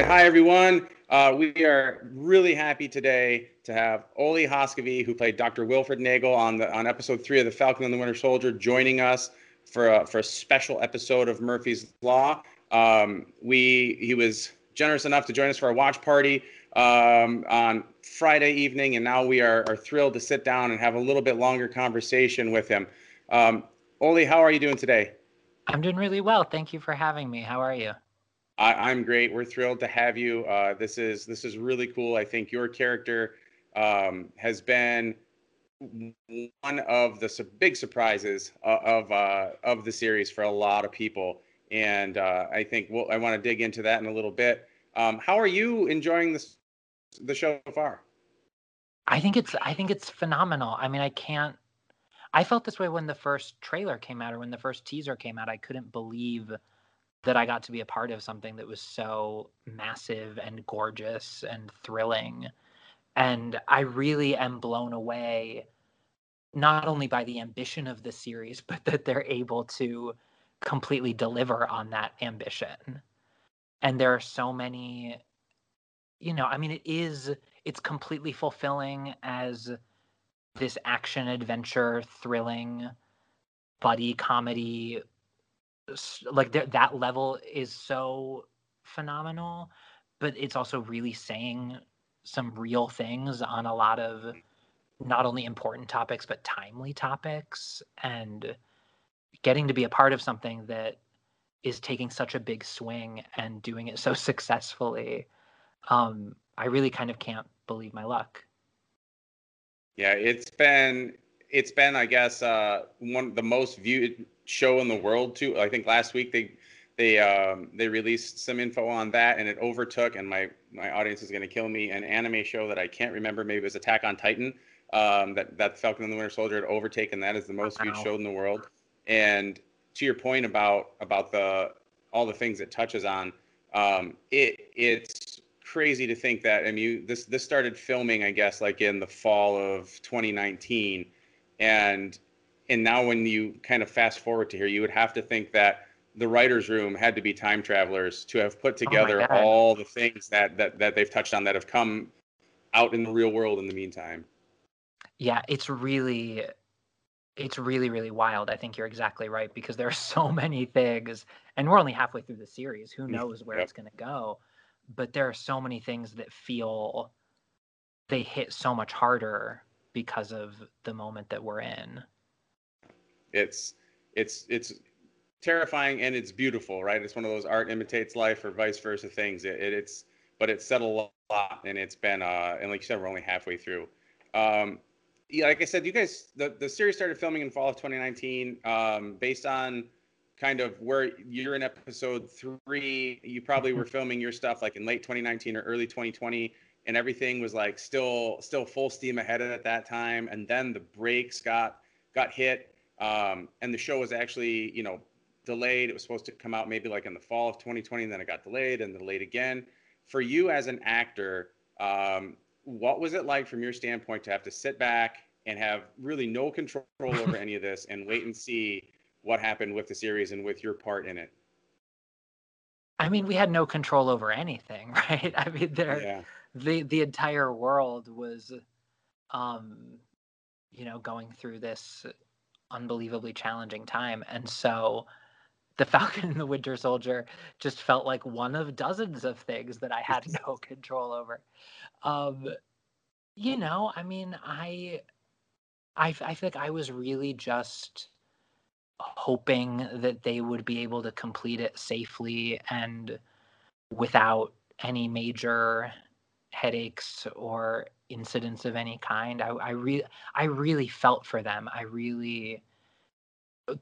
right, hi everyone. Uh, we are really happy today to have Olli Haaskivi, who played Dr. Wilfred Nagel on the on episode three of The Falcon and the Winter Soldier, joining us for a, for a special episode of Murphy's Law. Um, we he was generous enough to join us for a watch party um, on Friday evening, and now we are, are thrilled to sit down and have a little bit longer conversation with him. Um, Olli, how are you doing today? I'm doing really well. Thank you for having me. How are you? I, am great. We're thrilled to have you. Uh, this is this is really cool. I think your character um, has been one of the su- big surprises uh, of uh, of the series for a lot of people, and uh, I think we'll, I want to dig into that in a little bit. Um, how are you enjoying this the show so far? I think it's I think it's phenomenal. I mean, I can't. I felt this way when the first trailer came out or when the first teaser came out. I couldn't believe that I got to be a part of something that was so massive and gorgeous and thrilling. And I really am blown away, not only by the ambition of the series, but that they're able to completely deliver on that ambition. And there are so many, you know, I mean, it is, it's completely fulfilling as this action adventure, thrilling buddy comedy like that level is so phenomenal but it's also really saying some real things on a lot of not only important topics but timely topics and getting to be a part of something that is taking such a big swing and doing it so successfully um, i really kind of can't believe my luck. Yeah it's been it's been i guess uh, one the most viewed show in the world too. I think last week they they um, they released some info on that, and it overtook. And my my audience is going to kill me. An anime show that I can't remember. Maybe it was Attack on Titan. Um, that that Falcon and the Winter Soldier had overtaken that as the most viewed show in the world. And to your point about about the all the things it touches on, um, it it's crazy to think that. I mean, you, this this started filming, I guess, like in the fall of 2019, and and now when you kind of fast forward to here, you would have to think that the writers' room had to be time travelers to have put oh together oh all the things that, that that they've touched on that have come out in the real world in the meantime. Yeah, it's really it's really really wild. I think you're exactly right because there are so many things and we're only halfway through the series. Who mm, knows where yep. it's going to go? But there are so many things that feel they hit so much harder because of the moment that we're in. It's it's it's terrifying and it's beautiful, right? It's one of those art imitates life or vice versa things. It, it, it's but it's said a lot and it's been uh and like you said, we're only halfway through. Um, yeah, like I said, you guys the the series started filming in fall of 2019, um, based on kind of where you're in episode three. You probably were filming your stuff like in late 2019 or early 2020 and everything was like still still full steam ahead at that time and then the brakes got got hit um, and the show was actually, you know, delayed. It was supposed to come out maybe like in the fall of 2020, and then it got delayed and delayed again. For you as an actor, um, what was it like from your standpoint to have to sit back and have really no control over any of this and wait and see what happened with the series and with your part in it? I mean, we had no control over anything, right? I mean, there, yeah. The the entire world was, um, you know, going through this unbelievably challenging time. And so the Falcon and the Winter Soldier just felt like one of dozens of things that I had no control over. Um, you know, I mean, I, I, I think I was really just hoping that they would be able to complete it safely and without any major headaches or incidents of any kind. I, I really, I really felt for them. I really,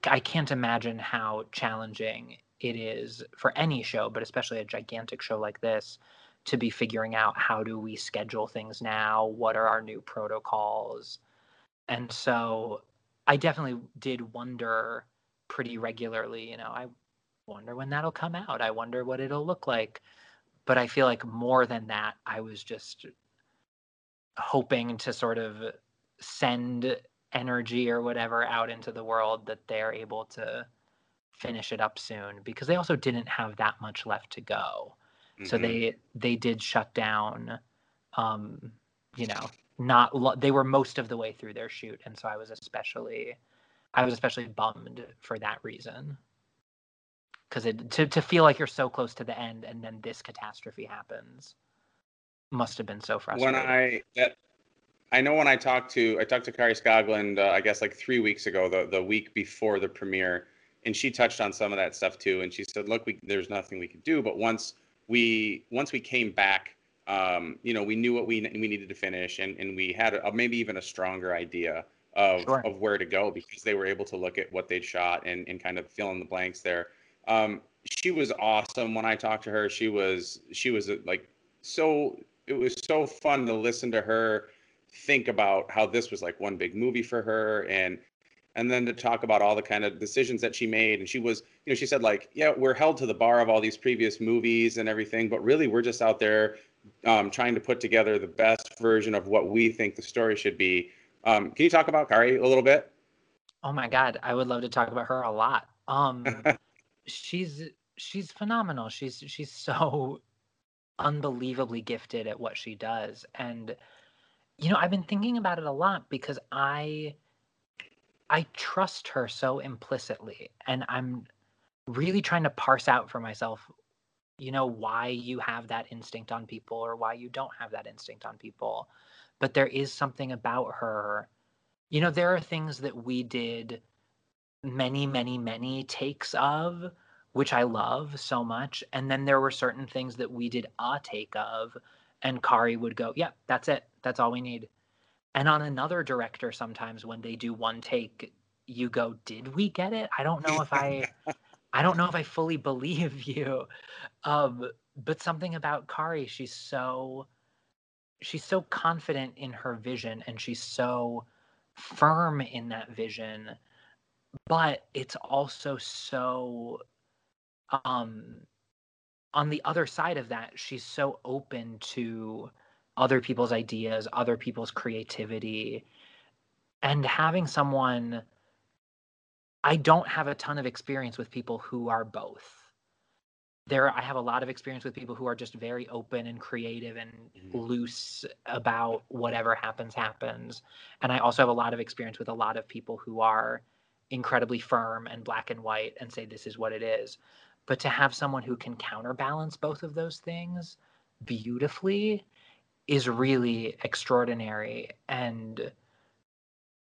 I can't imagine how challenging it is for any show, but especially a gigantic show like this, to be figuring out how do we schedule things now? What are our new protocols? And so I definitely did wonder pretty regularly, you know, I wonder when that'll come out. I wonder what it'll look like. But I feel like more than that, I was just hoping to sort of send energy or whatever out into the world that they're able to finish it up soon because they also didn't have that much left to go. Mm-hmm. So they they did shut down. Um, you know, not lo- they were most of the way through their shoot, and so I was especially, I was especially bummed for that reason. Because it to to feel like you're so close to the end, and then this catastrophe happens, must have been so frustrating. When I that I know when I talked to I talked to Kari Skogland, uh, I guess like three weeks ago, the the week before the premiere, and she touched on some of that stuff too. And she said, "Look, we, there's nothing we could do, but once we once we came back, um, you know, we knew what we we needed to finish, and and we had a, maybe even a stronger idea of sure. of where to go because they were able to look at what they'd shot and and kind of fill in the blanks there. Um, she was awesome when I talked to her. She was she was like so. It was so fun to listen to her think about how this was like one big movie for her and and then to talk about all the kind of decisions that she made and she was you know she said like yeah we're held to the bar of all these previous movies and everything but really we're just out there um, trying to put together the best version of what we think the story should be um, can you talk about kari a little bit oh my god i would love to talk about her a lot um, she's she's phenomenal she's she's so unbelievably gifted at what she does and you know, I've been thinking about it a lot because I I trust her so implicitly and I'm really trying to parse out for myself you know why you have that instinct on people or why you don't have that instinct on people. But there is something about her. You know, there are things that we did many, many, many takes of, which I love so much. And then there were certain things that we did a take of and Kari would go, "Yeah, that's it. That's all we need." And on another director, sometimes when they do one take, you go, "Did we get it?" I don't know if I, I don't know if I fully believe you. Um, but something about Kari, she's so, she's so confident in her vision, and she's so firm in that vision. But it's also so um on the other side of that, she's so open to other people's ideas, other people's creativity, and having someone. I don't have a ton of experience with people who are both. There, I have a lot of experience with people who are just very open and creative and mm-hmm. loose about whatever happens, happens. And I also have a lot of experience with a lot of people who are incredibly firm and black and white and say, this is what it is. But to have someone who can counterbalance both of those things beautifully is really extraordinary. And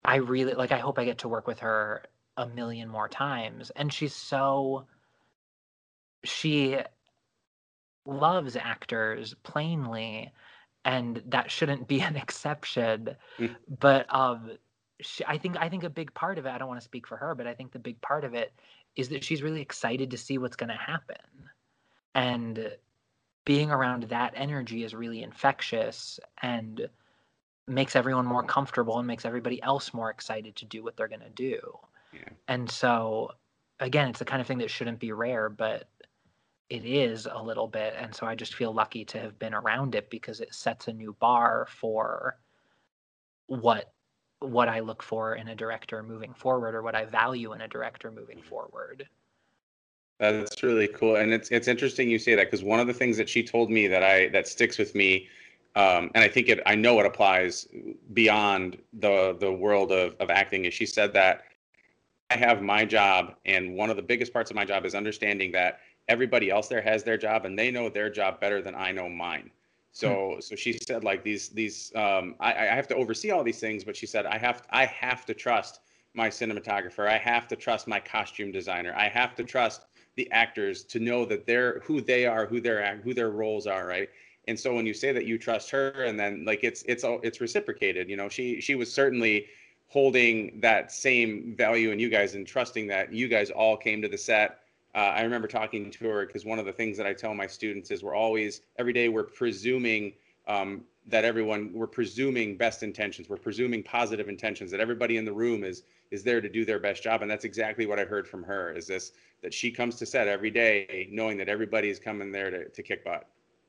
i really like i hope i get to work with her a million more times. And she's so she loves actors plainly and that shouldn't be an exception mm. but um she, i think i think a big part of it i don't want to speak for her but i think the big part of it is that she's really excited to see what's going to happen. And being around that energy is really infectious and makes everyone more comfortable and makes everybody else more excited to do what they're going to do. Yeah. And so, again, it's the kind of thing that shouldn't be rare, but it is a little bit. And so I just feel lucky to have been around it because it sets a new bar for what what I look for in a director moving forward or what I value in a director moving forward. That's really cool, and it's it's interesting you say that because one of the things that she told me that I that sticks with me, um, and I think it I know it applies beyond the the world of of acting is she said that I have my job, and one of the biggest parts of my job is understanding that everybody else there has their job, and they know their job better than I know mine. So hmm. so she said like these these um, I, I have to oversee all these things, but she said I have I have to trust my cinematographer. I have to trust my costume designer. I have to trust the actors to know that they're who they are, who their who their roles are, right? And so when you say that you trust her, and then like it's it's all it's reciprocated. You know, she she was certainly holding that same value in you guys and trusting that you guys all came to the set uh, I remember talking to her because one of the things that I tell my students is we're always every day we're presuming um, that everyone we're presuming best intentions we're presuming positive intentions that everybody in the room is is there to do their best job. And that's exactly what i heard from her is this that she comes to set every day knowing that everybody is coming there to, to kick butt.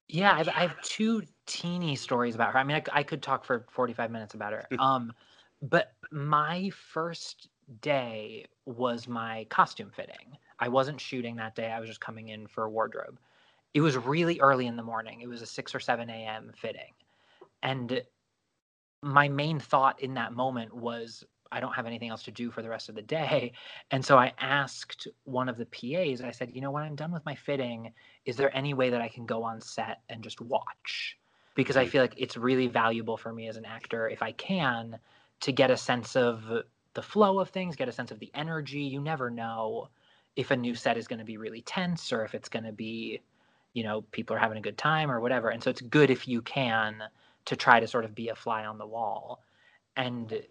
Yeah I've, I have two teeny stories about her. I mean I, I could talk for 45 minutes about her. Um but my first day was my costume fitting I wasn't shooting that day. I was just coming in for a wardrobe. it was really early in the morning. It was a 6 or 7 a.m. fitting. And my main thought in that moment was I don't have anything else to do for the rest of the day. And so I asked one of the PAs, I said, you know, when I'm done with my fitting, is there any way that I can go on set and just watch? Because I feel like it's really valuable for me as an actor, if I can, to get a sense of the flow of things, get a sense of the energy. You never know if a new set is going to be really tense or if it's going to be, you know, people are having a good time or whatever. And so it's good if you can to try to sort of be a fly on the wall. And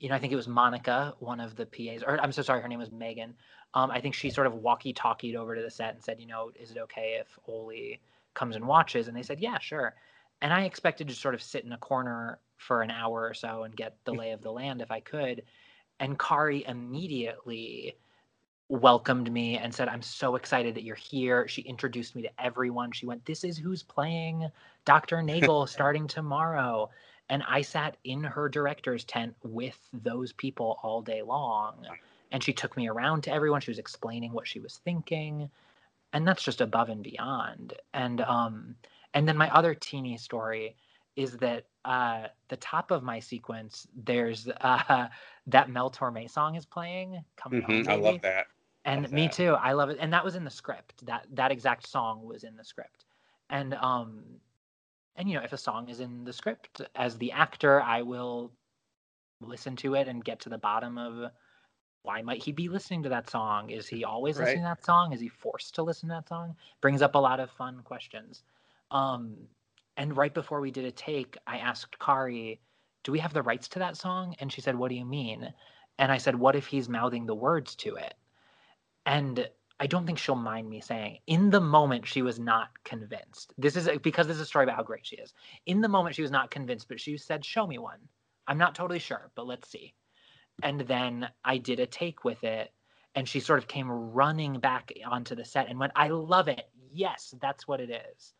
you know, I think it was Monica, one of the PAs, or I'm so sorry, her name was Megan. Um, I think she sort of walkie-talkied over to the set and said, you know, is it okay if Olli comes and watches? And they said, yeah, sure. And I expected to sort of sit in a corner for an hour or so and get the lay of the land if I could. And Kari immediately welcomed me and said, I'm so excited that you're here. She introduced me to everyone. She went, This is who's playing Dr. Nagel starting tomorrow. And I sat in her director's tent with those people all day long. And she took me around to everyone. She was explaining what she was thinking. And that's just above and beyond. And um, and then my other teeny story is that uh, the top of my sequence, there's uh, that Mel Torme song is playing. Coming mm-hmm, I love that. And me too. I love it. And that was in the script. That that exact song was in the script. And um, and you know if a song is in the script as the actor i will listen to it and get to the bottom of why might he be listening to that song is he always right. listening to that song is he forced to listen to that song brings up a lot of fun questions um, and right before we did a take i asked kari do we have the rights to that song and she said what do you mean and i said what if he's mouthing the words to it and I don't think she'll mind me saying. In the moment, she was not convinced. This is because this is a story about how great she is. In the moment, she was not convinced, but she said, "Show me one." I'm not totally sure, but let's see. And then I did a take with it, and she sort of came running back onto the set and went, "I love it. Yes, that's what it is."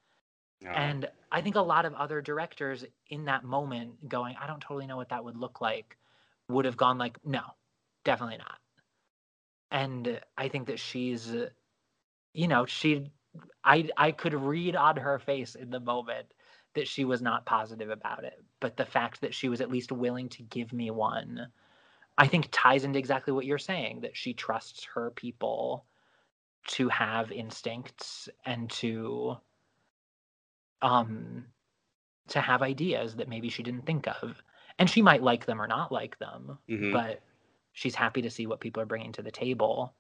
Oh. And I think a lot of other directors in that moment going, I don't totally know what that would look like, would have gone like, no, definitely not and I think that she's, you know, she, I I could read on her face in the moment that she was not positive about it, but the fact that she was at least willing to give me one, I think ties into exactly what you're saying that she trusts her people to have instincts and to um to have ideas that maybe she didn't think of and she might like them or not like them mm-hmm. but she's happy to see what people are bringing to the table.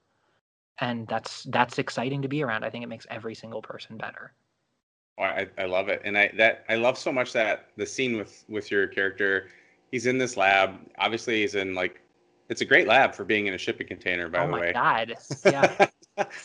And that's that's exciting to be around. I think it makes every single person better. Oh, I, I love it. And i that i love so much that the scene with with your character he's in this lab. Obviously he's in like it's a great lab for being in a shipping container by oh the way. Oh god. Yeah.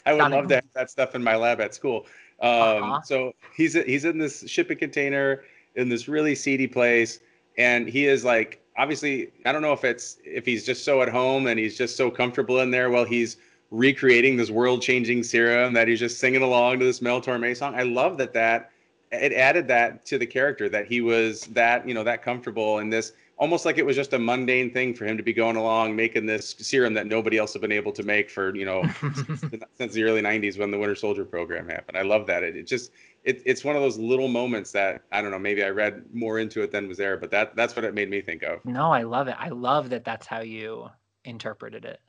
I would love to have that stuff in my lab at school. Um, uh-huh. so he's he's in this shipping container in this really seedy place and he is like obviously I don't know if it's if he's just so at home and he's just so comfortable in there while he's recreating this world-changing serum that he's just singing along to this Mel Torme song. I love that that it added that to the character that he was that you know that comfortable in this almost like it was just a mundane thing for him to be going along making this serum that nobody else had been able to make for you know since the early 90s when the winter soldier program happened i love that it, it just it, it's one of those little moments that I don't know. Maybe I read more into it than was there, but that that's what it made me think of. No, I love it. I love that. That's how you interpreted it.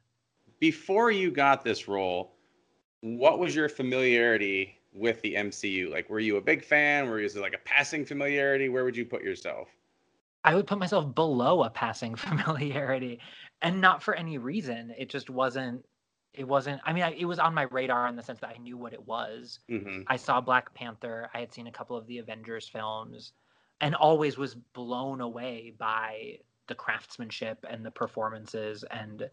Before you got this role, what was your familiarity with the MCU? Like, were you a big fan? Were you like a passing familiarity? Where would you put yourself? I would put myself below a passing familiarity, and not for any reason. It just wasn't it wasn't i mean I, it was on my radar in the sense that i knew what it was mm-hmm. i saw black panther i had seen a couple of the avengers films and always was blown away by the craftsmanship and the performances and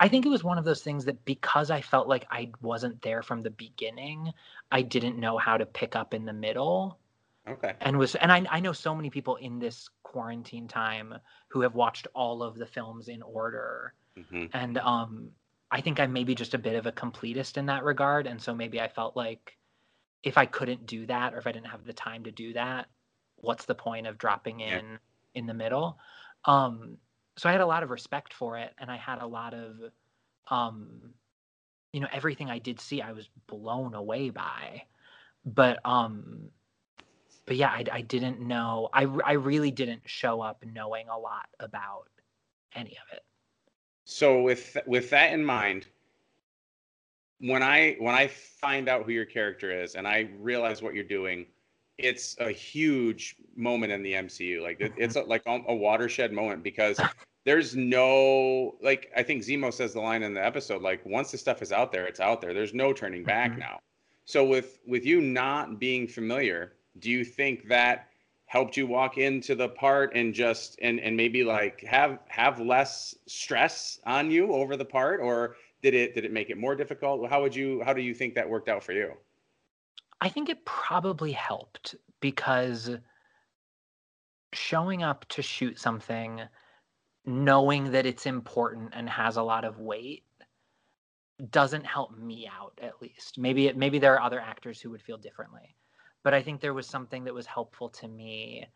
i think it was one of those things that because i felt like i wasn't there from the beginning i didn't know how to pick up in the middle okay and was and i, I know so many people in this quarantine time who have watched all of the films in order mm-hmm. and um I think I'm maybe just a bit of a completist in that regard. And so maybe I felt like if I couldn't do that or if I didn't have the time to do that, what's the point of dropping in yeah. in the middle? Um, so I had a lot of respect for it and I had a lot of um, you know, everything I did see I was blown away by. but um but yeah I, I didn't know I, I really didn't show up knowing a lot about any of it so with with that in mind when i when i find out who your character is and i realize what you're doing it's a huge moment in the mcu like it's mm-hmm. a, like a watershed moment because there's no like I think Zemo says the line in the episode like once the stuff is out there, it's out there. There's no turning back mm-hmm. now. So with with you not being familiar, do you think that helped you walk into the part and just and and maybe like have have less stress on you over the part or did it did it make it more difficult? How would you how do you think that worked out for you? I think it probably helped because showing up to shoot something knowing that it's important and has a lot of weight doesn't help me out at least maybe it, maybe there are other actors who would feel differently but i think there was something that was helpful to me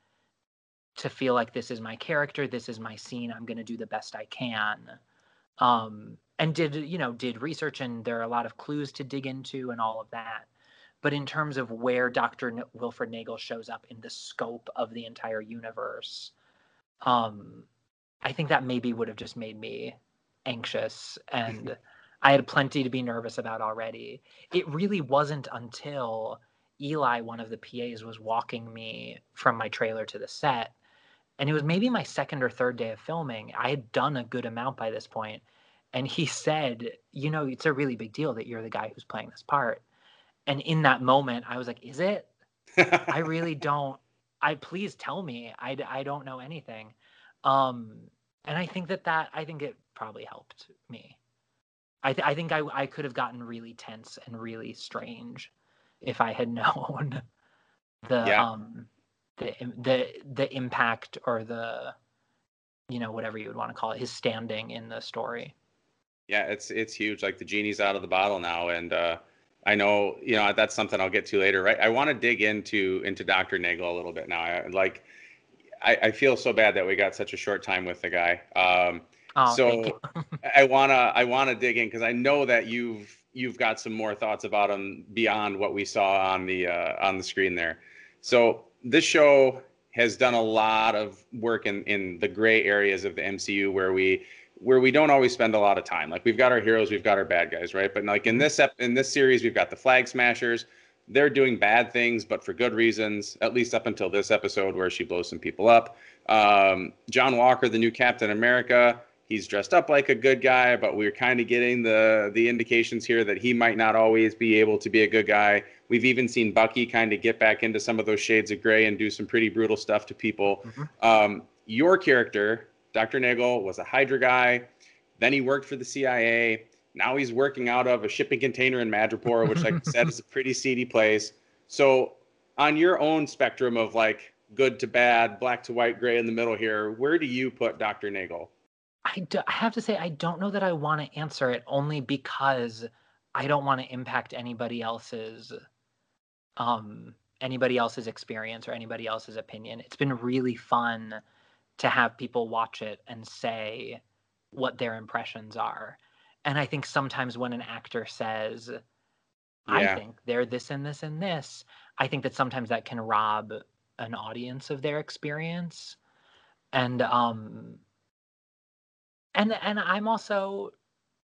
to feel like this is my character this is my scene i'm going to do the best i can um and did you know did research and there are a lot of clues to dig into and all of that but in terms of where dr wilfred nagel shows up in the scope of the entire universe um I think that maybe would have just made me anxious and I had plenty to be nervous about already. It really wasn't until Eli, one of the PAs, was walking me from my trailer to the set. And it was maybe my second or third day of filming. I had done a good amount by this point, And he said, You know, it's a really big deal that you're the guy who's playing this part. And in that moment, I was like, Is it? I really don't. I please tell me. I, I don't know anything. Um, and I think that that I think it probably helped me. I th- I think I I could have gotten really tense and really strange if I had known the yeah. um the the the impact or the you know whatever you would want to call it his standing in the story. Yeah, it's it's huge. Like the genie's out of the bottle now, and uh, I know you know that's something I'll get to later. Right? I want to dig into into Doctor Nagel a little bit now. I, like I, I, feel so bad that we got such a short time with the guy. Um, oh, so I wanna I wanna dig in because I know that you've you've got some more thoughts about him beyond what we saw on the uh, on the screen there. So this show has done a lot of work in in the gray areas of the MCU where we where we don't always spend a lot of time. Like we've got our heroes, we've got our bad guys, right? But like in this ep- in this series, we've got the Flag Smashers they're doing bad things, but for good reasons, at least up until this episode where she blows some people up. Um, John Walker, the new Captain America, he's dressed up like a good guy, but we're kind of getting the the indications here that he might not always be able to be a good guy. We've even seen Bucky kind of get back into some of those shades of gray and do some pretty brutal stuff to people. Mm-hmm. Um, your character, Dr. Nagel, was a Hydra guy. Then he worked for the CIA. Now he's working out of a shipping container in Madripoor, which, like I said, is a pretty seedy place. So, on your own spectrum of like good to bad, black to white, gray in the middle here, where do you put Dr. Nagel? I, do, I have to say, I don't know that I want to answer it only because I don't want to impact anybody else's um anybody else's experience or anybody else's opinion. It's been really fun to have people watch it and say what their impressions are and I think sometimes when an actor says, I think they're this and this and this, I think that sometimes that can rob an audience of their experience. And um and and I'm also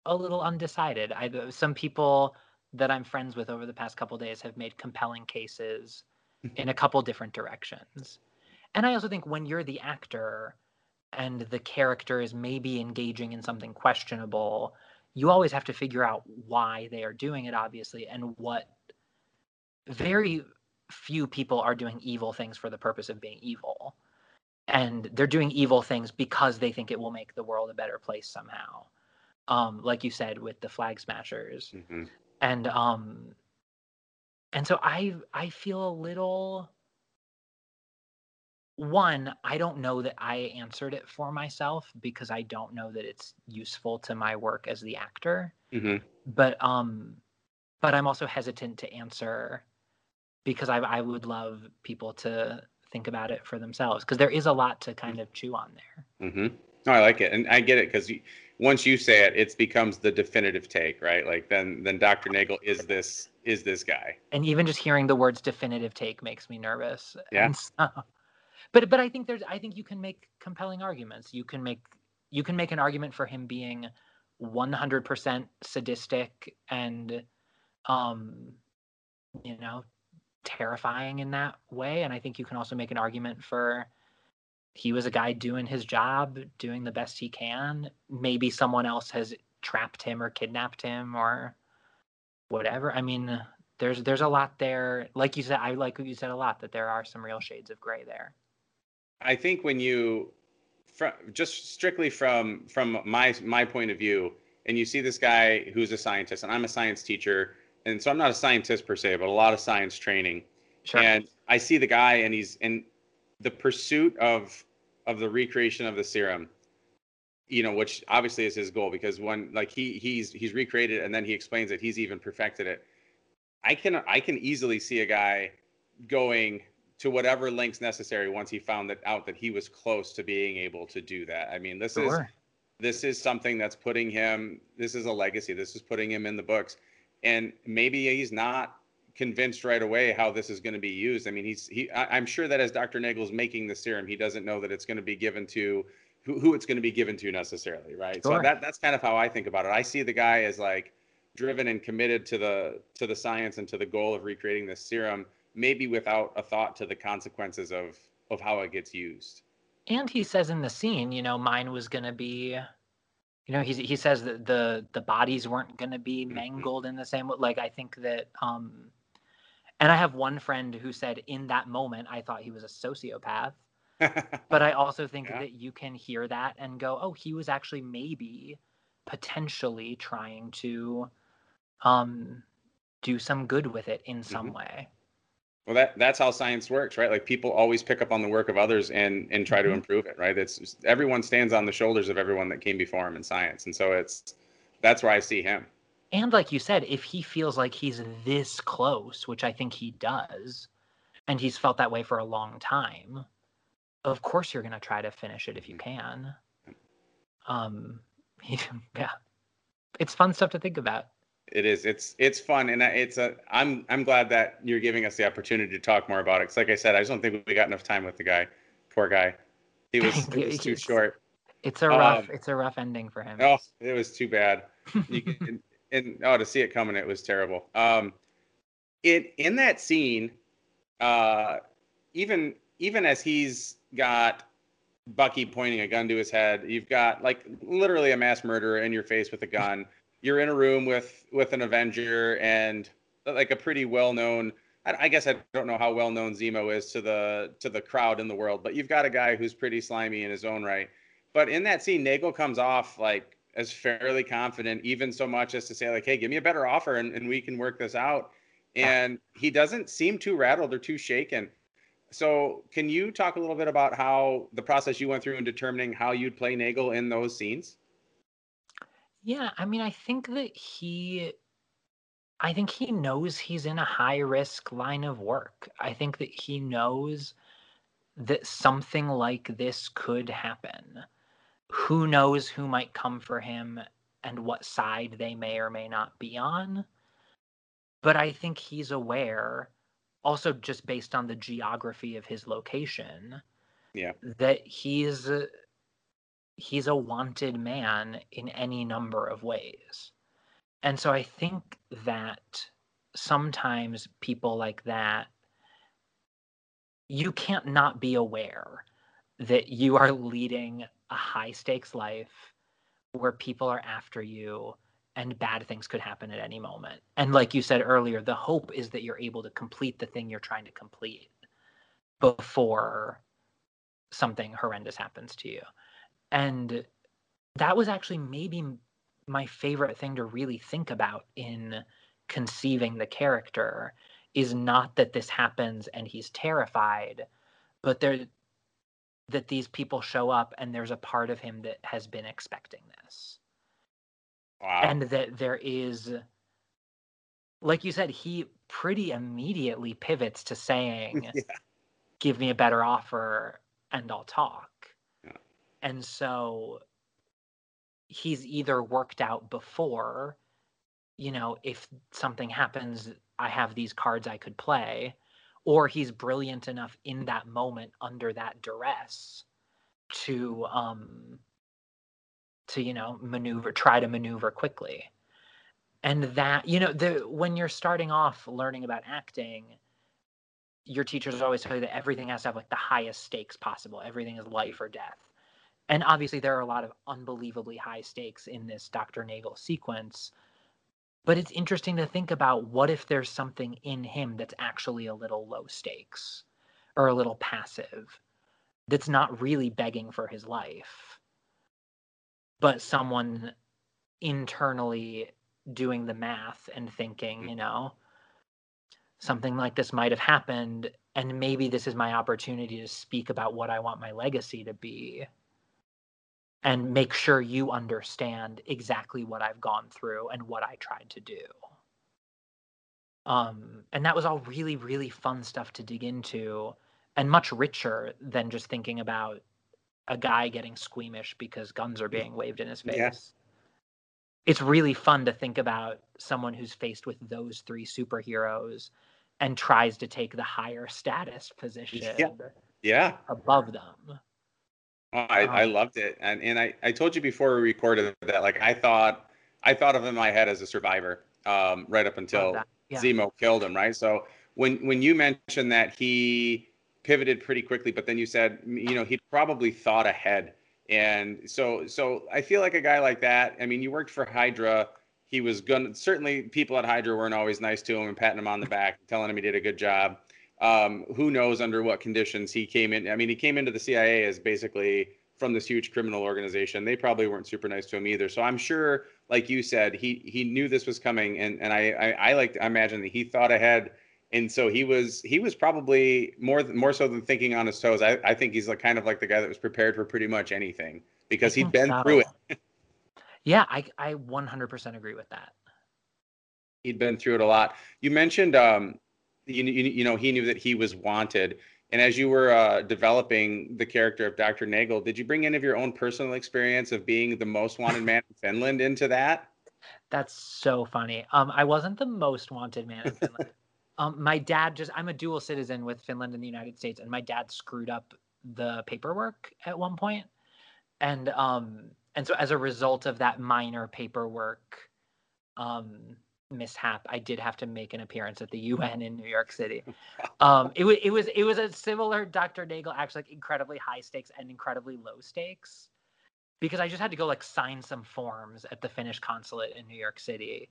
a little undecided. I some people that I'm friends with over the past couple days have made compelling cases in mm-hmm. a couple different directions. And I also think when you're the actor and the character is maybe engaging in something questionable, you always have to figure out why they are doing it obviously and what very few people are doing evil things for the purpose of being evil and they're doing evil things because they think it will make the world a better place somehow um like you said with the flag smashers mm-hmm. and um and so i i feel a little one, I don't know that I answered it for myself because I don't know that it's useful to my work as the actor. Mm-hmm. But um, but I'm also hesitant to answer because I I would love people to think about it for themselves because there is a lot to kind of chew on there. Mm-hmm. No, I like it, and I get it because once you say it, it becomes the definitive take, right? Like then then Dr. Nagel is this is this guy. And even just hearing the words definitive take makes me nervous. Yeah. So, but but I think there's I think you can make compelling arguments. You can make you can make an argument for him being 100% sadistic and um you know terrifying in that way and I think you can also make an argument for he was a guy doing his job, doing the best he can. Maybe someone else has trapped him or kidnapped him or whatever. I mean, there's there's a lot there. Like you said, I like what you said a lot that there are some real shades of gray there. I think when you from just strictly from from my my point of view, and you see this guy who's a scientist, and I'm a science teacher, and so I'm not a scientist per se, but a lot of science training. Sure. And I see the guy, and he's in the pursuit of of the recreation of the serum you know which obviously is his goal because when like he he's he's recreated and then he explains that he's even perfected it i can i can easily see a guy going to whatever lengths necessary once he found that out that he was close to being able to do that i mean this sure. is this is something that's putting him this is a legacy this is putting him in the books and maybe he's not convinced right away how this is going to be used. I mean, he's he. I, am sure that as Dr. Nagel's making the serum, he doesn't know that it's going to be given to who, who it's going to be given to necessarily, right? Sure. So that that's kind of how I think about it. I see the guy as like driven and committed to the to the science and to the goal of recreating this serum, maybe without a thought to the consequences of of how it gets used. And he says in the scene, you know, mine was going to be you know, he he says that the the bodies weren't going to be mm-hmm. mangled in the same way. Like I think that um and I have one friend who said in that moment, I thought he was a sociopath. but I also think yeah. that you can hear that and go, oh, he was actually maybe potentially trying to um, do some good with it in some mm-hmm. way. Well, that that's how science works, right? Like people always pick up on the work of others and and try mm-hmm. to improve it, right? It's everyone stands on the shoulders of everyone that came before him in science, and so it's that's where I see him. And like you said, if he feels like he's this close, which I think he does, and he's felt that way for a long time, of course you're going to try to finish it if you can. Um, yeah, it's fun stuff to think about. It is. It's it's fun, and it's a. I'm I'm glad that you're giving us the opportunity to talk more about it. Cause like I said, I just don't think we got enough time with the guy. Poor guy. He was, he was too short. It's a rough. Um, it's a rough ending for him. Oh, it was too bad. You can, and oh, to see it coming, it was terrible. Um, it in that scene, uh, even even as he's got Bucky pointing a gun to his head, you've got like literally a mass murderer in your face with a gun. You're in a room with with an Avenger and like a pretty well known. I, I guess I don't know how well known Zemo is to the to the crowd in the world, but you've got a guy who's pretty slimy in his own right. But in that scene, Nagel comes off like as fairly confident, even so much as to say, like, hey, give me a better offer and, and we can work this out. And he doesn't seem too rattled or too shaken. So, can you talk a little bit about how the process you went through in determining how you'd play Nagel in those scenes? Yeah, I mean, I think that he I think he knows he's in a high risk line of work. I think that he knows that something like this could happen who knows who might come for him and what side they may or may not be on. But I think he's aware, also just based on the geography of his location, yeah, that he's he's a wanted man in any number of ways. And so I think that sometimes people like that you can't not be aware that you are leading a high stakes life where people are after you and bad things could happen at any moment. And like you said earlier, the hope is that you're able to complete the thing you're trying to complete before something horrendous happens to you. And that was actually maybe my favorite thing to really think about in conceiving the character is not that this happens and he's terrified, but there that these people show up and there's a part of him that has been expecting this. Wow. And that there is like you said, he pretty immediately pivots to saying, yeah. Give me a better offer and I'll talk. And so he's either worked out before, you know, if something happens, I have these cards I could play, or he's brilliant enough in that moment under that duress to um to you know maneuver try to maneuver quickly. And that you know the when you're starting off learning about acting your teachers always tell you that everything has to have like the highest stakes possible. Everything is life or death and obviously there are a lot of unbelievably high stakes in this dr nagel sequence but it's interesting to think about what if there's something in him that's actually a little low stakes or a little passive that's not really begging for his life but someone internally doing the math and thinking, mm. you know, something like this might have happened and maybe this is my opportunity to speak about what I want my legacy to be and make sure you understand exactly what I've gone through and what I tried to do. Um, and that was all really, really fun stuff to dig into and much richer than just thinking about a guy getting squeamish because guns are being waved in his face. Yeah. It's really fun to think about someone who's faced with those three superheroes and tries to take the higher status position yeah, yeah. above them. Oh, I, um, I loved it. And and I, I told you before we recorded that like I thought I thought of him in my head as a survivor, um, right up until yeah. Zemo killed him, right? So when when you mentioned that he pivoted pretty quickly, but then you said, you know, he'd probably thought ahead. And so, so I feel like a guy like that. I mean, you worked for Hydra. He was going to certainly people at Hydra weren't always nice to him and patting him on the back, telling him he did a good job. Um, who knows under what conditions he came in? I mean, he came into the CIA as basically from this huge criminal organization. They probably weren't super nice to him either. So I'm sure, like you said, he he knew this was coming, and and I I, I like to imagine that he thought ahead and so he was he was probably more more so than thinking on his toes. I, I think he's like kind of like the guy that was prepared for pretty much anything because he'd been through it. yeah, I I 100% agree with that. He'd been through it a lot. You mentioned um you, you, you know he knew that he was wanted. And as you were uh, developing the character of Dr. Nagel, did you bring any of your own personal experience of being the most wanted man in Finland into that? That's so funny. Um, I wasn't the most wanted man in Finland. Um, my dad just I'm a dual citizen with Finland and the United States, and my dad screwed up the paperwork at one point, and um and so as a result of that minor paperwork um mishap, I did have to make an appearance at the UN in New York City. Um, it was it was it was a similar Dr. Nagel, actually like incredibly high stakes and incredibly low stakes, because I just had to go like sign some forms at the Finnish consulate in New York City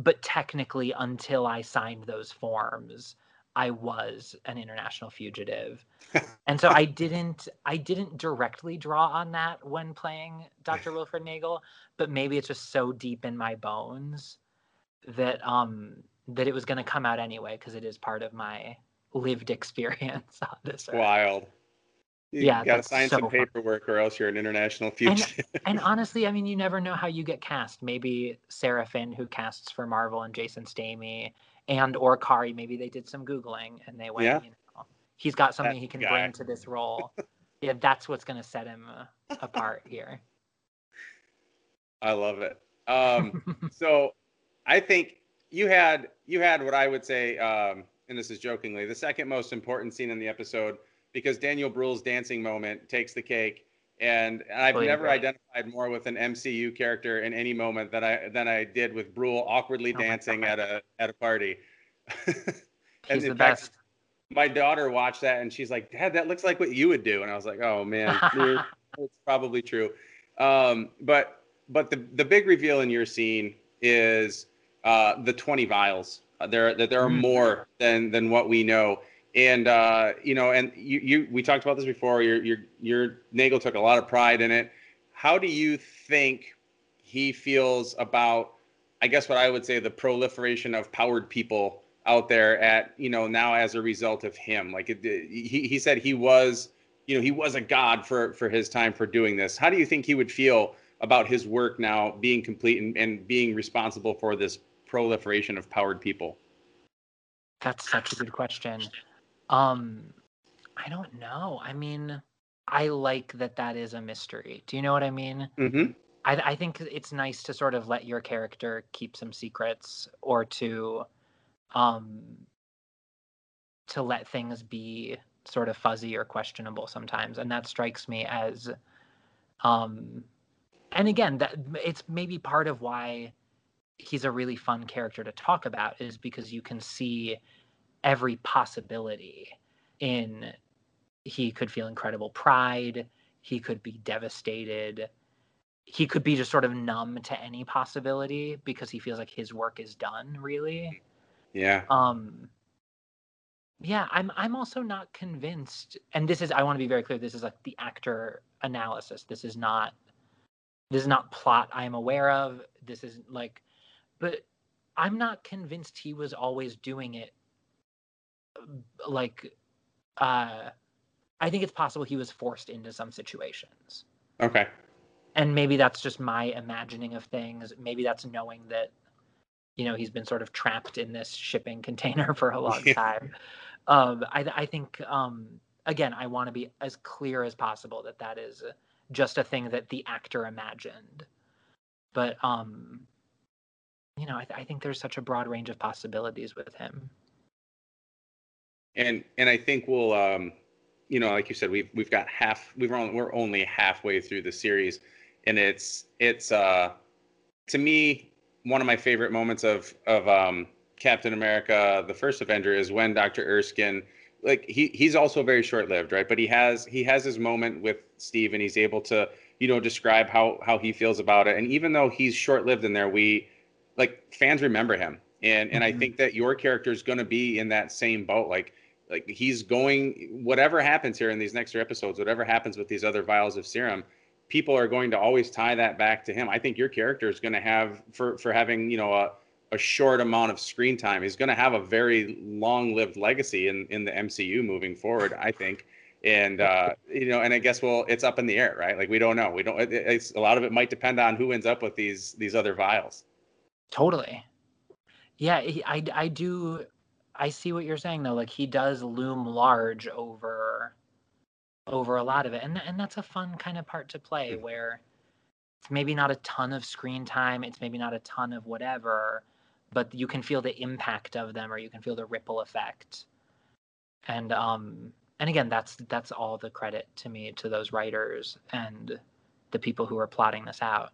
but technically until I signed those forms, I was an international fugitive. and so I didn't I didn't directly draw on that when playing Dr. Wilfred Nagel, but maybe it's just so deep in my bones that um that it was going to come out anyway because it is part of my lived experience on this. Earth. Wild. You yeah, got to sign so some paperwork, fun. or else you're an international fugitive. And, and, honestly, I mean, you never know how you get cast. Maybe Sarah Finn, who casts for Marvel, and Jason Stamey, and or Kari, maybe they did some googling and they went, yeah. you know, he's got something that he can guy. bring to this role. yeah, that's what's going to set him uh, apart here. I love it. Um, so, I think you had you had what I would say, um, and this is jokingly, the second most important scene in the episode because Daniel Bruhl's dancing moment takes the cake. And I've oh, never identified more with an MCU character in any moment than I than I did with Bruhl awkwardly oh dancing at a at a party. and the fact, best. My daughter watched that and she's like, "Dad, that looks like what you would do." And I was like, "Oh man, it's probably true." Um, but but the the big reveal in your scene is uh, the 20 vials. Uh, there that there are mm. more than than what we know and uh, you know, and you, you, we talked about this before. Your, your, your Nagel took a lot of pride in it. How do you think he feels about, I guess, what I would say, the proliferation of powered people out there at, you know, now as a result of him? Like, it, he, he said he was, you know, he was a god for for his time for doing this. How do you think he would feel about his work now being complete and, and being responsible for this proliferation of powered people? That's such a good question. Um, I don't know. I mean, I like that that is a mystery. Do you know what I mean? Mm-hmm. I, I think it's nice to sort of let your character keep some secrets or to um to let things be sort of fuzzy or questionable sometimes and that strikes me as um and again that it's maybe part of why he's a really fun character to talk about is because you can see every possibility in he could feel incredible pride he could be devastated he could be just sort of numb to any possibility because he feels like his work is done really. Yeah. Um yeah i'm i'm also not convinced and this is i want to be very clear this is like the actor analysis. This is not this is not plot i'm aware of. This is like but i'm not convinced he was always doing it like uh i think it's possible he was forced into some situations. Okay. And maybe that's just my imagining of things. Maybe that's knowing that you know he's been sort of trapped in this shipping container for a long time. Um, I, I think um, again i want to be as clear as possible that that is just a thing that the actor imagined. But um you know I, th- I think there's such a broad range of possibilities with him and and i think we'll um you know like you said we've we've got half we've only, we're only halfway through the series and it's it's uh to me one of my favorite moments of of um, Captain America: The First Avenger is when Doctor Erskine, like he he's also very short lived, right? But he has he has his moment with Steve, and he's able to you know describe how how he feels about it. And even though he's short lived in there, we like fans remember him, and and mm-hmm. I think that your character is going to be in that same boat, like. Like he's going, whatever happens here in these next three episodes, whatever happens with these other vials of serum, people are going to always tie that back to him. I think your character is going to have for for having you know a a short amount of screen time. He's going to have a very long-lived legacy in in the MCU moving forward. I think. And uh, you know, and I guess well, it's up in the air, right? Like we don't know. We don't. It, it's a lot of it might depend on who ends up with these these other vials. Totally. Yeah, I I do. I see what you're saying though. Like he does loom large over over a lot of it, and and that's a fun kind of part to play where it's maybe not a ton of screen time, it's maybe not a ton of whatever, but you can feel the impact of them, or you can feel the ripple effect, and um and again that's that's all the credit to me to those writers and the people who are plotting this out.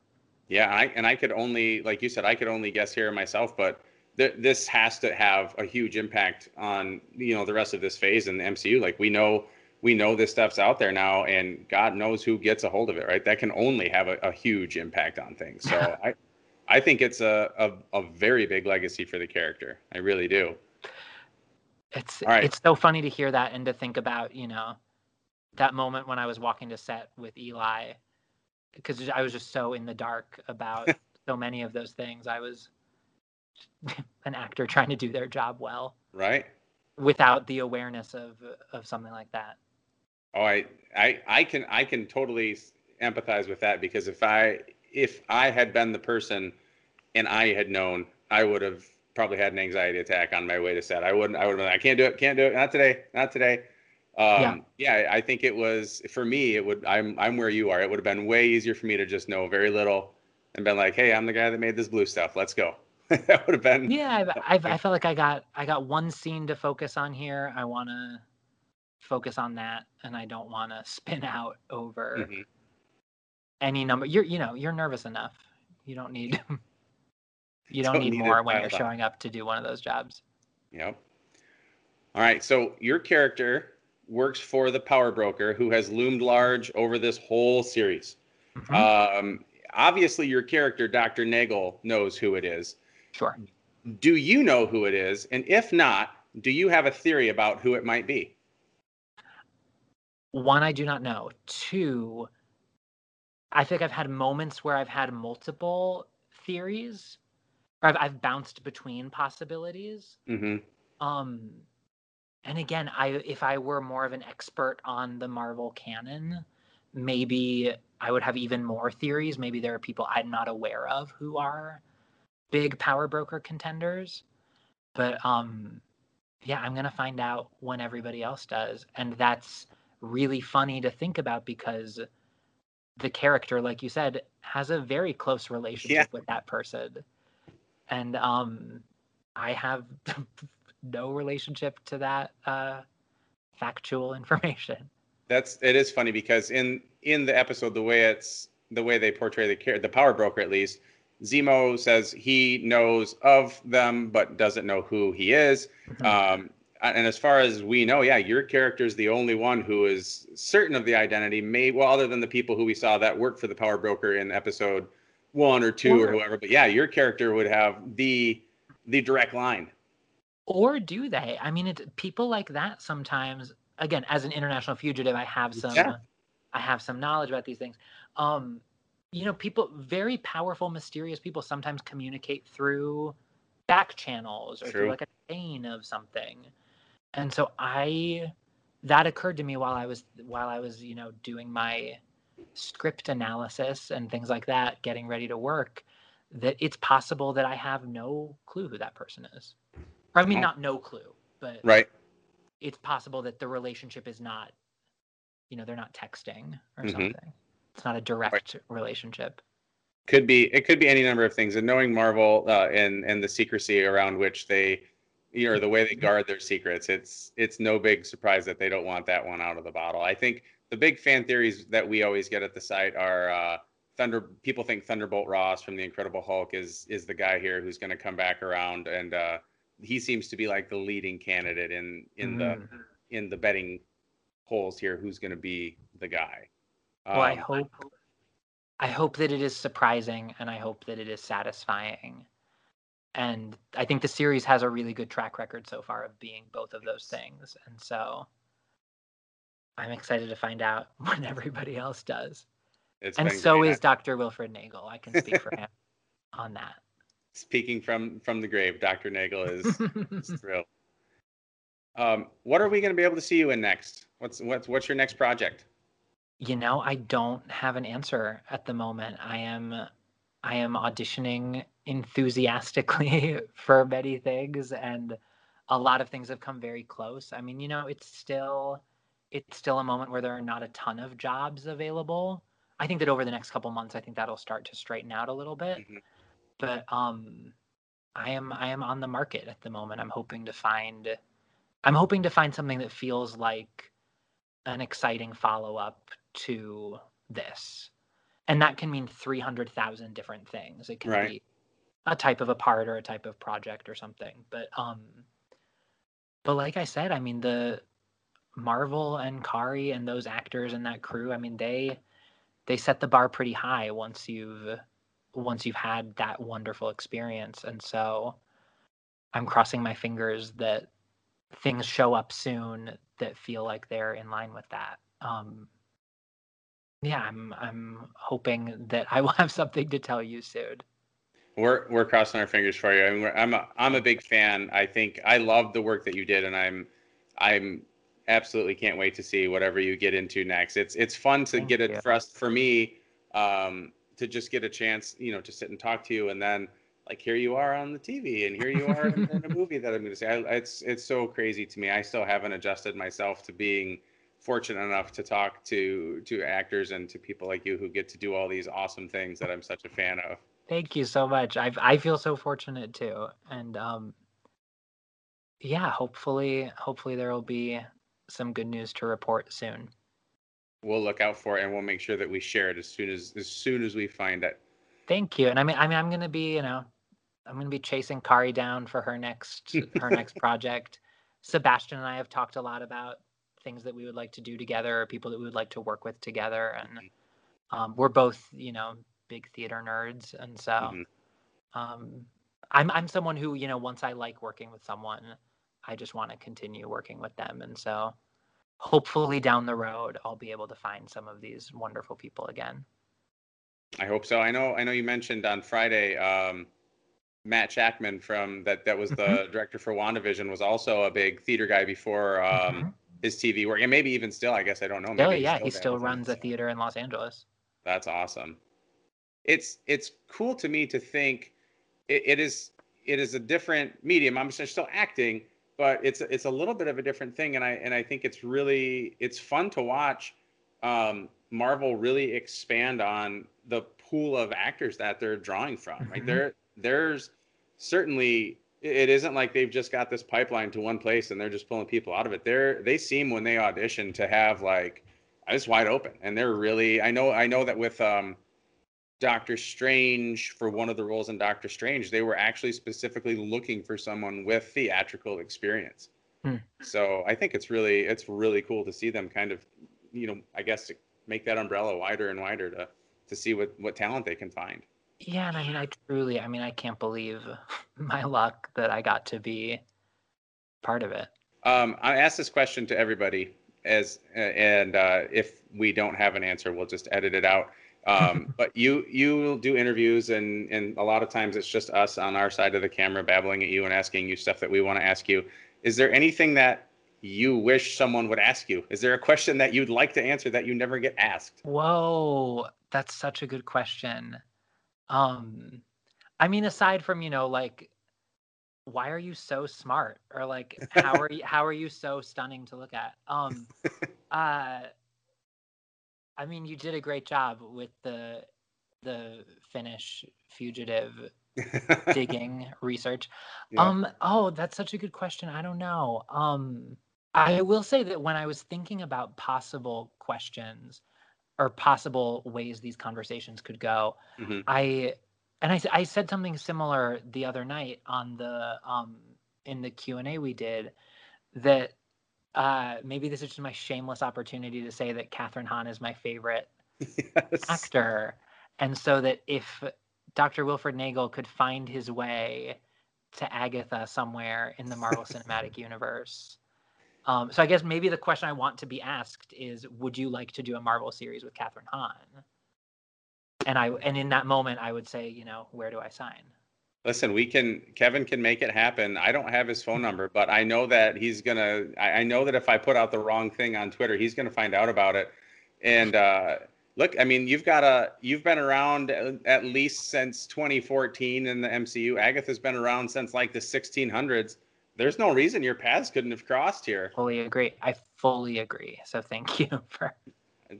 Yeah, I, and I could only, like you said, I could only guess here myself, but th- this has to have a huge impact on you know the rest of this phase in the MCU. Like we know we know this stuff's out there now, and God knows who gets a hold of it, right? That can only have a, a huge impact on things. So I, I think it's a, a, a very big legacy for the character. I really do. It's right. it's so funny to hear that and to think about, you know, that moment when I was walking to set with Eli, because I was just so in the dark about so many of those things. I was an actor trying to do their job well, right? Without the awareness of of something like that. Oh, I, I, I can, I can totally empathize with that because if I, if I had been the person, and I had known, I would have probably had an anxiety attack on my way to set. I wouldn't, I would have been, I can't do it, can't do it, not today, not today. Um, yeah. yeah, I think it was for me. It would. I'm, I'm where you are. It would have been way easier for me to just know very little, and been like, hey, I'm the guy that made this blue stuff. Let's go. that would have been. Yeah, I've, I've, I felt like I got, I got one scene to focus on here. I want to focus on that and I don't want to spin out over mm-hmm. any number. You're you know, you're nervous enough. You don't need you don't, don't need, need more when you're showing up to do one of those jobs. Yep. All right, so your character works for the power broker who has loomed large over this whole series. Mm-hmm. Um, obviously, your character, Dr. Nagel, knows who it is. Sure. Do you know who it is? And if not, do you have a theory about who it might be? one i do not know two i think i've had moments where i've had multiple theories or i've, I've bounced between possibilities mm-hmm. um and again i if i were more of an expert on the marvel canon maybe i would have even more theories maybe there are people i'm not aware of who are big power broker contenders but um yeah i'm gonna find out when everybody else does and that's really funny to think about because the character, like you said, has a very close relationship yeah. with that person. And um, I have no relationship to that uh, factual information. That's it is funny because in in the episode, the way it's the way they portray the the power broker at least, Zemo says he knows of them but doesn't know who he is. Mm-hmm. Um, and as far as we know, yeah, your character is the only one who is certain of the identity. May well, other than the people who we saw that worked for the power broker in episode one or two or whoever. But yeah, your character would have the the direct line. Or do they? I mean, it, people like that sometimes. Again, as an international fugitive, I have some. Yeah. I have some knowledge about these things. Um, you know, people, very powerful, mysterious people sometimes communicate through back channels or True. through like a chain of something. And so I, that occurred to me while I was, while I was, you know, doing my script analysis and things like that, getting ready to work, that it's possible that I have no clue who that person is. Or, I mean, oh. not no clue, but right. It's possible that the relationship is not, you know, they're not texting or mm-hmm. something. It's not a direct right. relationship. Could be. It could be any number of things. And knowing Marvel uh, and and the secrecy around which they, you know, the way they guard their secrets, it's it's no big surprise that they don't want that one out of the bottle. I think the big fan theories that we always get at the site are uh, Thunder. People think Thunderbolt Ross from the Incredible Hulk is is the guy here who's going to come back around, and uh, he seems to be like the leading candidate in in mm. the in the betting polls here. Who's going to be the guy? Well, I um, hope I hope that it is surprising and I hope that it is satisfying. And I think the series has a really good track record so far of being both of those things. And so I'm excited to find out when everybody else does. It's and so is Dr. Wilfred Nagel. I can speak for him on that. Speaking from from the grave, Dr. Nagel is, is thrilled. Um, what are we going to be able to see you in next? What's what's what's your next project? You know, I don't have an answer at the moment. I am I am auditioning enthusiastically for many things and a lot of things have come very close. I mean, you know, it's still it's still a moment where there are not a ton of jobs available. I think that over the next couple months I think that'll start to straighten out a little bit. Mm-hmm. But um I am I am on the market at the moment. I'm hoping to find I'm hoping to find something that feels like an exciting follow up to this. And that can mean 300,000 different things. It can right. be a type of a part or a type of project or something. But um but like I said, I mean the Marvel and Kari and those actors and that crew, I mean they they set the bar pretty high once you've once you've had that wonderful experience. And so I'm crossing my fingers that things show up soon that feel like they're in line with that. Um, yeah, I'm I'm hoping that I will have something to tell you soon. We're we're crossing our fingers for you. I mean, I'm a, I'm a big fan. I think I love the work that you did, and I'm I'm absolutely can't wait to see whatever you get into next. It's it's fun to Thank get it for us for me um, to just get a chance, you know, to sit and talk to you, and then like here you are on the TV, and here you are in, a movie that I'm going to say. I, it's it's so crazy to me. I still haven't adjusted myself to being fortunate enough to talk to to actors and to people like you who get to do all these awesome things that I'm such a fan of. Thank you so much. I I feel so fortunate too, and um, yeah, hopefully hopefully there will be some good news to report soon. We'll look out for it, and we'll make sure that we share it as soon as as soon as we find it. Thank you, and I mean I mean I'm gonna be you know I'm gonna be chasing Kari down for her next her next project. Sebastian and I have talked a lot about things that we would like to do together or people that we would like to work with together and mm-hmm. um, we're both you know big theater nerds and so mm-hmm. um, I'm, I'm someone who you know once i like working with someone i just want to continue working with them and so hopefully down the road i'll be able to find some of these wonderful people again i hope so i know i know you mentioned on friday um, Matt Shakman from that that was the mm-hmm. director for WandaVision was also a big theater guy before um, mm-hmm his TV work, and maybe even still. I guess I don't know. Maybe oh yeah, he still runs a theater in Los Angeles. That's awesome. It's it's cool to me to think it, it is it is a different medium. I'm still acting, but it's it's a little bit of a different thing, and I and I think it's really it's fun to watch. Um, Marvel really expand on the pool of actors that they're drawing from. Mm-hmm. Right there, there's certainly it isn't like they've just got this pipeline to one place and they're just pulling people out of it. They're they seem when they audition to have like it's wide open and they're really I know I know that with um Doctor Strange for one of the roles in Doctor Strange, they were actually specifically looking for someone with theatrical experience. Hmm. So I think it's really it's really cool to see them kind of, you know, I guess to make that umbrella wider and wider to to see what what talent they can find. Yeah, and I mean, I truly, I mean, I can't believe my luck that I got to be part of it. Um, I asked this question to everybody, as and uh, if we don't have an answer, we'll just edit it out. Um, but you you do interviews, and and a lot of times it's just us on our side of the camera babbling at you and asking you stuff that we want to ask you. Is there anything that you wish someone would ask you? Is there a question that you'd like to answer that you never get asked? Whoa, that's such a good question. Um, I mean, aside from you know, like, why are you so smart, or like, how are you how are you so stunning to look at? Um, uh, I mean, you did a great job with the the Finnish fugitive digging research. Yeah. Um, oh, that's such a good question. I don't know. Um, I will say that when I was thinking about possible questions or possible ways these conversations could go, mm-hmm. I and I I said something similar the other night on the um in the Q and A we did that uh, maybe this is just my shameless opportunity to say that Kathryn Hahn is my favorite yes. actor, and so that if Dr. Wilfred Nagel could find his way to Agatha somewhere in the Marvel Cinematic Universe. Um, so I guess maybe the question I want to be asked is, would you like to do a Marvel series with Kathryn Hahn? And I and in that moment I would say, you know, where do I sign? Listen, we can. Kevin can make it happen. I don't have his phone number, but I know that he's gonna. I, I know that if I put out the wrong thing on Twitter, he's gonna find out about it. And uh, look, I mean, you've got a. You've been around at least since 2014 in the MCU. Agatha's been around since like the 1600s. There's no reason your paths couldn't have crossed here. Fully agree. I fully agree. So thank you for.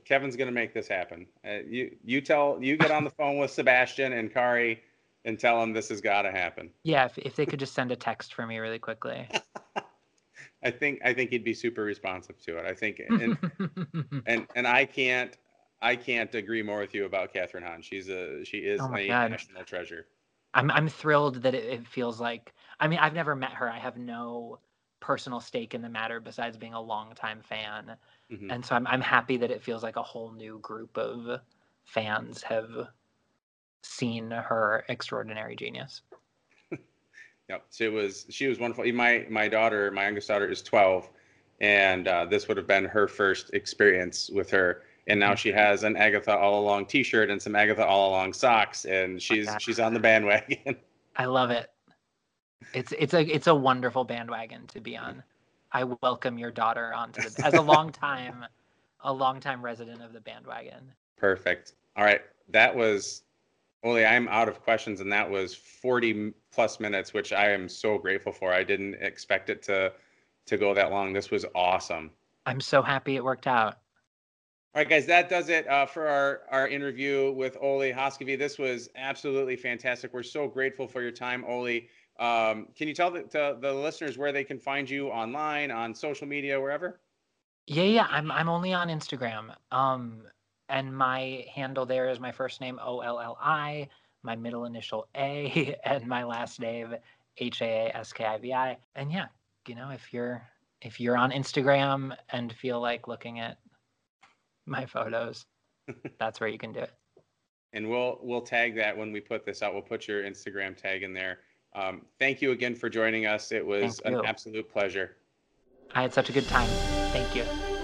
Kevin's gonna make this happen. Uh, you you tell you get on the phone with Sebastian and Kari and tell them this has got to happen. Yeah, if, if they could just send a text for me really quickly. I think I think he'd be super responsive to it. I think and and, and I can't I can't agree more with you about Kathryn Hahn. She's a she is oh a God. national treasure. I'm I'm thrilled that it, it feels like I mean I've never met her. I have no personal stake in the matter besides being a longtime fan. Mm-hmm. And so I'm I'm happy that it feels like a whole new group of fans have seen her extraordinary genius. yep, she was she was wonderful. My my daughter, my youngest daughter, is twelve, and uh, this would have been her first experience with her. And now she has an Agatha all along T-shirt and some Agatha all along socks, and she's she's on the bandwagon. I love it. It's it's a it's a wonderful bandwagon to be on. I welcome your daughter onto the as a long time a long time resident of the bandwagon. Perfect. All right, that was Olli, I'm out of questions, and that was 40 plus minutes, which I am so grateful for. I didn't expect it to to go that long. This was awesome. I'm so happy it worked out. All right, guys, that does it uh, for our, our interview with Olli Haaskivi. This was absolutely fantastic. We're so grateful for your time, Olli. Um, can you tell the, the listeners where they can find you online, on social media, wherever? Yeah, yeah. I'm I'm only on Instagram. Um, and my handle there is my first name O L L I, my middle initial A, and my last name H A A S K I V I. And yeah, you know, if you're if you're on Instagram and feel like looking at my photos, that's where you can do it. And we'll we'll tag that when we put this out. We'll put your Instagram tag in there. Um, thank you again for joining us. It was an absolute pleasure. I had such a good time. Thank you.